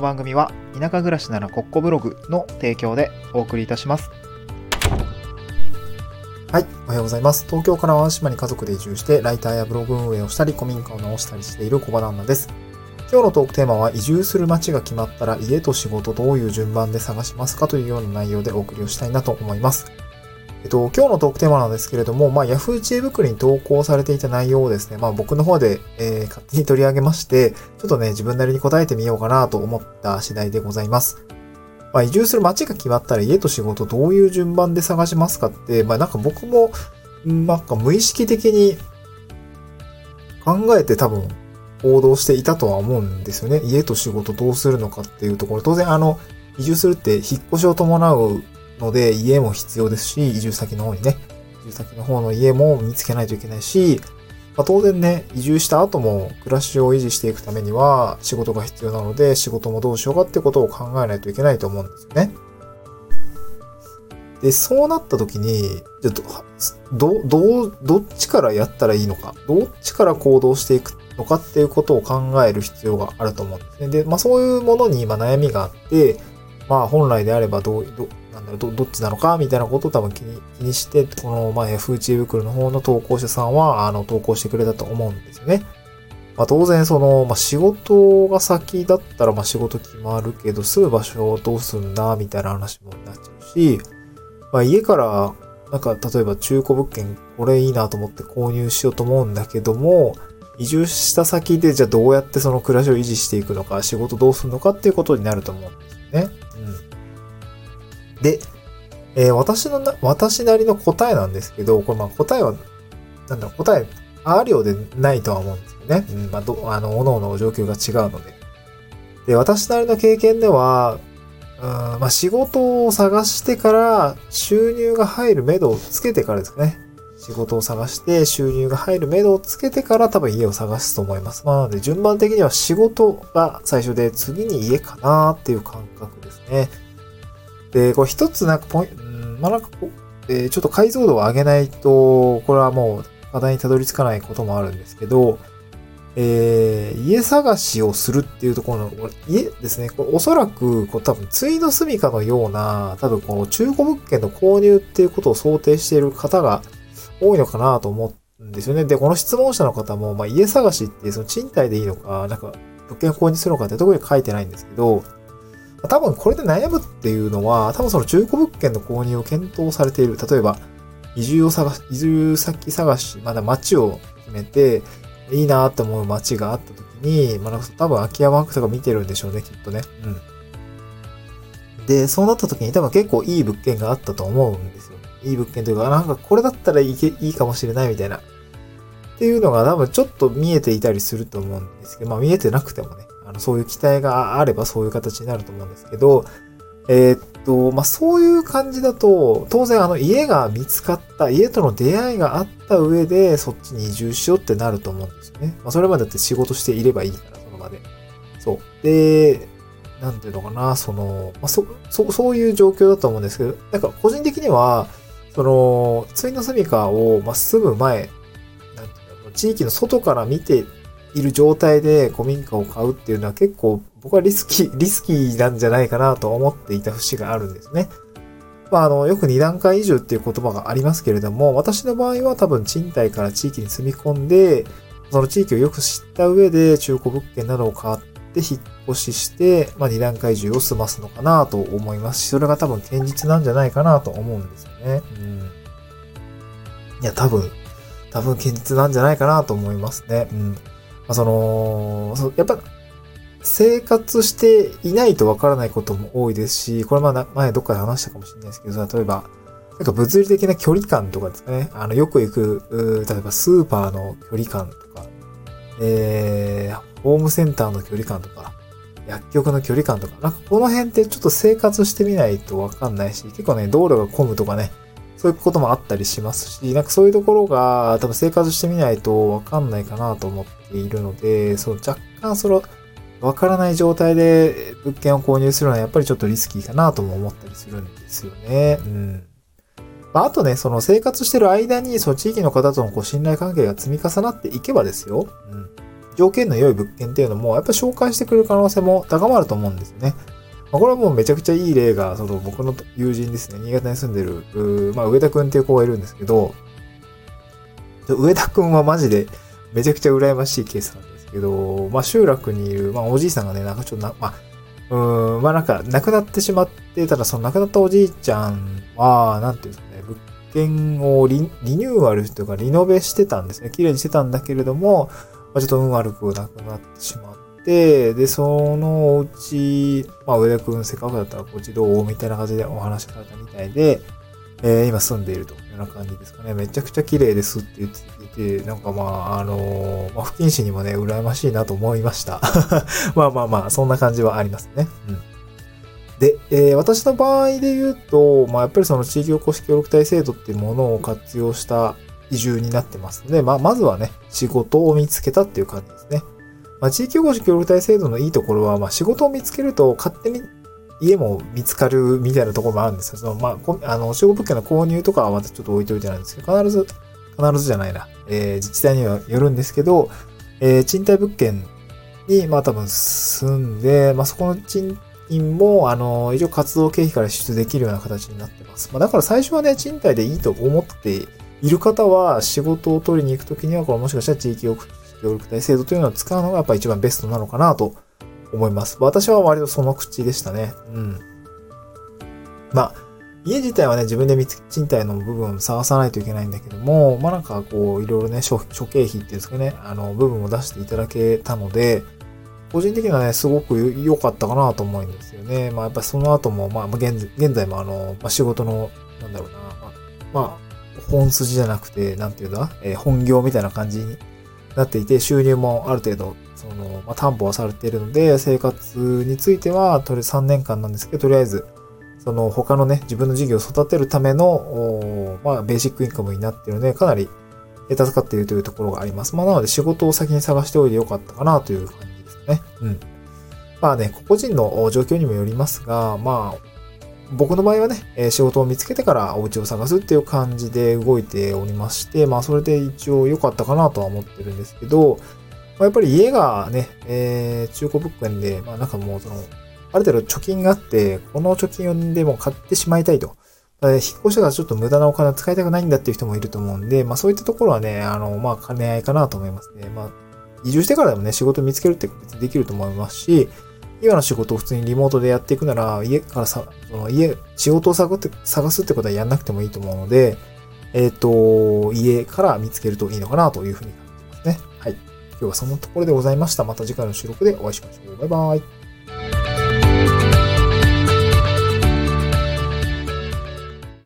の番組は田舎暮らしならコッコブログの提供でお送りいたします。はい、おはようございます。東京から淡島に家族で移住して、ライターやブログ運営をしたり、古民家を直したりしている小場旦那です。今日のトークテーマは、移住する街が決まったら家と仕事どういう順番で探しますかというような内容でお送りをしたいなと思います。えっと、今日のトークテーマなんですけれども、まあ、Yahoo! 知恵袋に投稿されていた内容をですね、まあ、僕の方で、えー、勝手に取り上げまして、ちょっとね、自分なりに答えてみようかなと思った次第でございます。まあ、移住する街が決まったら家と仕事どういう順番で探しますかって、まあ、なんか僕も、んなんか無意識的に考えて多分行動していたとは思うんですよね。家と仕事どうするのかっていうところ。当然あの、移住するって引っ越しを伴うので家も必要ですし、移住先の方にね、移住先の方の家も見つけないといけないし、まあ、当然ね、移住した後も暮らしを維持していくためには仕事が必要なので、仕事もどうしようかってことを考えないといけないと思うんですよね。で、そうなった時に、じゃあど、ど、ど、どっちからやったらいいのか、どっちから行動していくのかっていうことを考える必要があると思うんですね。で、まあそういうものに今悩みがあって、まあ本来であればどう、ど、なんだろう、ど、どっちなのかみたいなことを多分気に、気にして、この、まあ Yahoo! 知恵袋の方の投稿者さんは、あの、投稿してくれたと思うんですよね。まあ当然その、まあ仕事が先だったら、まあ仕事決まるけど、住む場所をどうすんだみたいな話もなっちゃうし、まあ家から、なんか例えば中古物件これいいなと思って購入しようと思うんだけども、移住した先でじゃあどうやってその暮らしを維持していくのか、仕事どうするのかっていうことになると思うんですよね。うん。で、えー私のな、私なりの答えなんですけど、これまあ答えは、なんだろう、答え、あるようでないとは思うんですよね。うん、まあ、ど、あの、各々の状況が違うので。で、私なりの経験では、うん、まあ、仕事を探してから収入が入る目処をつけてからですかね。仕事を探して収入が入る目処をつけてから多分家を探すと思います。まあ、なので順番的には仕事が最初で次に家かなっていう感覚ですね。で、これ一つなんかポイント、うんまあ、なんかこう、えーちょっと解像度を上げないと、これはもう課題にたどり着かないこともあるんですけど、えー家探しをするっていうところの、家ですね、これおそらく、こう多分、ついの住みかのような、多分この中古物件の購入っていうことを想定している方が多いのかなと思うんですよね。で、この質問者の方も、まあ、家探しって、その賃貸でいいのか、なんか、物件購入するのかってとこに書いてないんですけど、多分これで悩むっていうのは、多分その中古物件の購入を検討されている。例えば、移住を探し、移住先探し、まだ街を決めて、いいなって思う街があった時に、まあ、多分空き家バンクとか見てるんでしょうね、きっとね。うん。で、そうなった時に多分結構いい物件があったと思うんですよ。いい物件というか、なんかこれだったらいけいいかもしれないみたいな。っていうのが多分ちょっと見えていたりすると思うんですけど、まあ見えてなくてもね、あのそういう期待があればそういう形になると思うんですけど、えーっと、まあそういう感じだと、当然あの家が見つかった、家との出会いがあった上でそっちに移住しようってなると思うんですよね。まあそれまでだって仕事していればいいから、その場で。そう。で、なんていうのかな、その、まあそ、そ、そういう状況だと思うんですけど、なんか個人的には、その、ついの住みかを、まあ、住む前、なんていうの地域の外から見ている状態で古民家を買うっていうのは結構僕はリスキー、リスキーなんじゃないかなと思っていた節があるんですね。まあ、あの、よく二段階移住っていう言葉がありますけれども、私の場合は多分賃貸から地域に住み込んで、その地域をよく知った上で中古物件などを買って引っ越しして、まあ、二段階移住を済ますのかなと思いますし、それが多分堅実なんじゃないかなと思うんですよね。うん。いや、多分、多分堅実なんじゃないかなと思いますね。うん。まあ、その、そやっぱ、生活していないとわからないことも多いですし、これまあ前どっかで話したかもしれないですけど、例えば、なんか物理的な距離感とかですね。あの、よく行く、例えばスーパーの距離感とか、えー、ホームセンターの距離感とか、薬局の距離感とか、なんかこの辺ってちょっと生活してみないとわかんないし、結構ね、道路が混むとかね、そういうこともあったりしますし、なんかそういうところが多分生活してみないとわかんないかなと思っているので、そう若干その、わからない状態で物件を購入するのはやっぱりちょっとリスキーかなとも思ったりするんですよね。うん。まあ、あとね、その生活してる間に、その地域の方とのこう信頼関係が積み重なっていけばですよ。うん。条件の良い物件っていうのも、やっぱ紹介してくれる可能性も高まると思うんですよね。まあ、これはもうめちゃくちゃいい例が、その僕の友人ですね、新潟に住んでる、まあ、上田くんっていう子がいるんですけど、上田くんはマジでめちゃくちゃ羨ましいケースなんですけど、まあ、集落にいる、まあ、おじいさんがね、なんかちょっとな、まあ、うん、まあなんか亡くなってしまって、ただその亡くなったおじいちゃんは、なんていうんですかね、物件をリリニューアルというかリノベしてたんですね。綺麗にしてたんだけれども、まあ、ちょっと運悪くなくなってしまって、で、そのお家、まあ上田くんせっかくだったらこっちどうみたいな感じでお話しされたみたいで、えー、今住んでいるというような感じですかね。めちゃくちゃ綺麗ですって言ってて、なんかまあ、あのー、まあ、不謹慎にもね、羨ましいなと思いました。まあまあまあ、そんな感じはありますね。うん。で、えー、私の場合で言うと、まあやっぱりその地域おこし協力隊制度っていうものを活用した移住になってますので、まあまずはね、仕事を見つけたっていう感じですね。まあ地域おこし協力隊制度のいいところは、まあ仕事を見つけると勝手に家も見つかるみたいなところもあるんですよ。その、まあ、あの、仕事物件の購入とかはまたちょっと置いといてないんですけど、必ず、必ずじゃないな。えー、自治体にはよるんですけど、えー、賃貸物件に、まあ多分住んで、まあそこの賃金も、あの、一応活動経費から支出できるような形になってます。まあだから最初はね、賃貸でいいと思っている方は、仕事を取りに行くときには、これもしかしたら地域協力隊制度というのを使うのがやっぱ一番ベストなのかなと思います。私は割とその口でしたね。うん。まあ、家自体はね、自分で賃貸の部分を探さないといけないんだけども、まあなんかこう、いろいろね、諸経費っていうんですかね、あの、部分を出していただけたので、個人的にはね、すごく良かったかなと思うんですよね。まあやっぱその後も、まあ現在もあの、まあ仕事の、なんだろうな、まあ、本筋じゃなくて、なんていうんだ、えー、本業みたいな感じになっていて、収入もある程度その、まあ、担保はされているので、生活については、とりあえず3年間なんですけど、とりあえず、その他のね、自分の事業を育てるための、まあ、ベーシックインカムになっているので、かなり助かっているというところがあります。まあ、なので仕事を先に探しておいてよかったかなという感じですね。うん。まあね、個々人の状況にもよりますが、まあ、僕の場合はね、仕事を見つけてからお家を探すっていう感じで動いておりまして、まあそれで一応良かったかなとは思ってるんですけど、まあ、やっぱり家がね、えー、中古物件で、まあなんかもうその、ある程度貯金があって、この貯金をでも買ってしまいたいと。引っ越しからちょっと無駄なお金を使いたくないんだっていう人もいると思うんで、まあそういったところはね、あの、まあ兼ね合いかなと思いますね。まあ、移住してからでもね、仕事見つけるって別にできると思いますし、今の仕事を普通にリモートでやっていくなら、家からさ、その家、仕事を探って、探すってことはやんなくてもいいと思うので、えっ、ー、と、家から見つけるといいのかなというふうに感じますね。はい。今日はそのところでございました。また次回の収録でお会いしましょう。バイバイ。